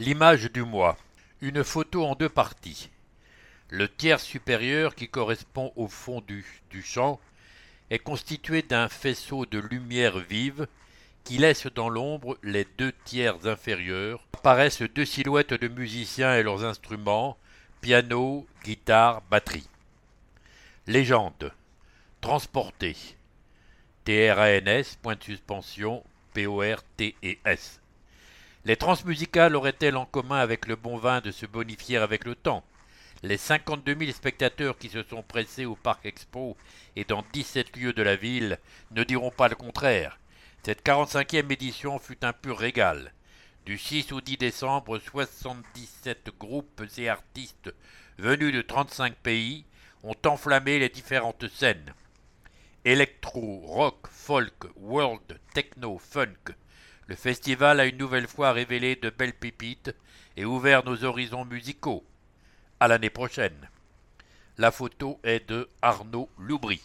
L'image du mois. Une photo en deux parties. Le tiers supérieur, qui correspond au fond du, du champ, est constitué d'un faisceau de lumière vive qui laisse dans l'ombre les deux tiers inférieurs. Apparaissent deux silhouettes de musiciens et leurs instruments, piano, guitare, batterie. Légende. Transporté. T-R-A-N-S, point de suspension, P-O-R-T-E-S. Les transmusicales auraient-elles en commun avec le bon vin de se bonifier avec le temps? Les 52 000 spectateurs qui se sont pressés au Parc Expo et dans 17 lieux de la ville ne diront pas le contraire. Cette 45e édition fut un pur régal. Du 6 au 10 décembre, 77 groupes et artistes venus de 35 pays ont enflammé les différentes scènes. Electro, rock, folk, world, techno, funk, le festival a une nouvelle fois révélé de belles pépites et ouvert nos horizons musicaux. À l'année prochaine. La photo est de Arnaud Loubry.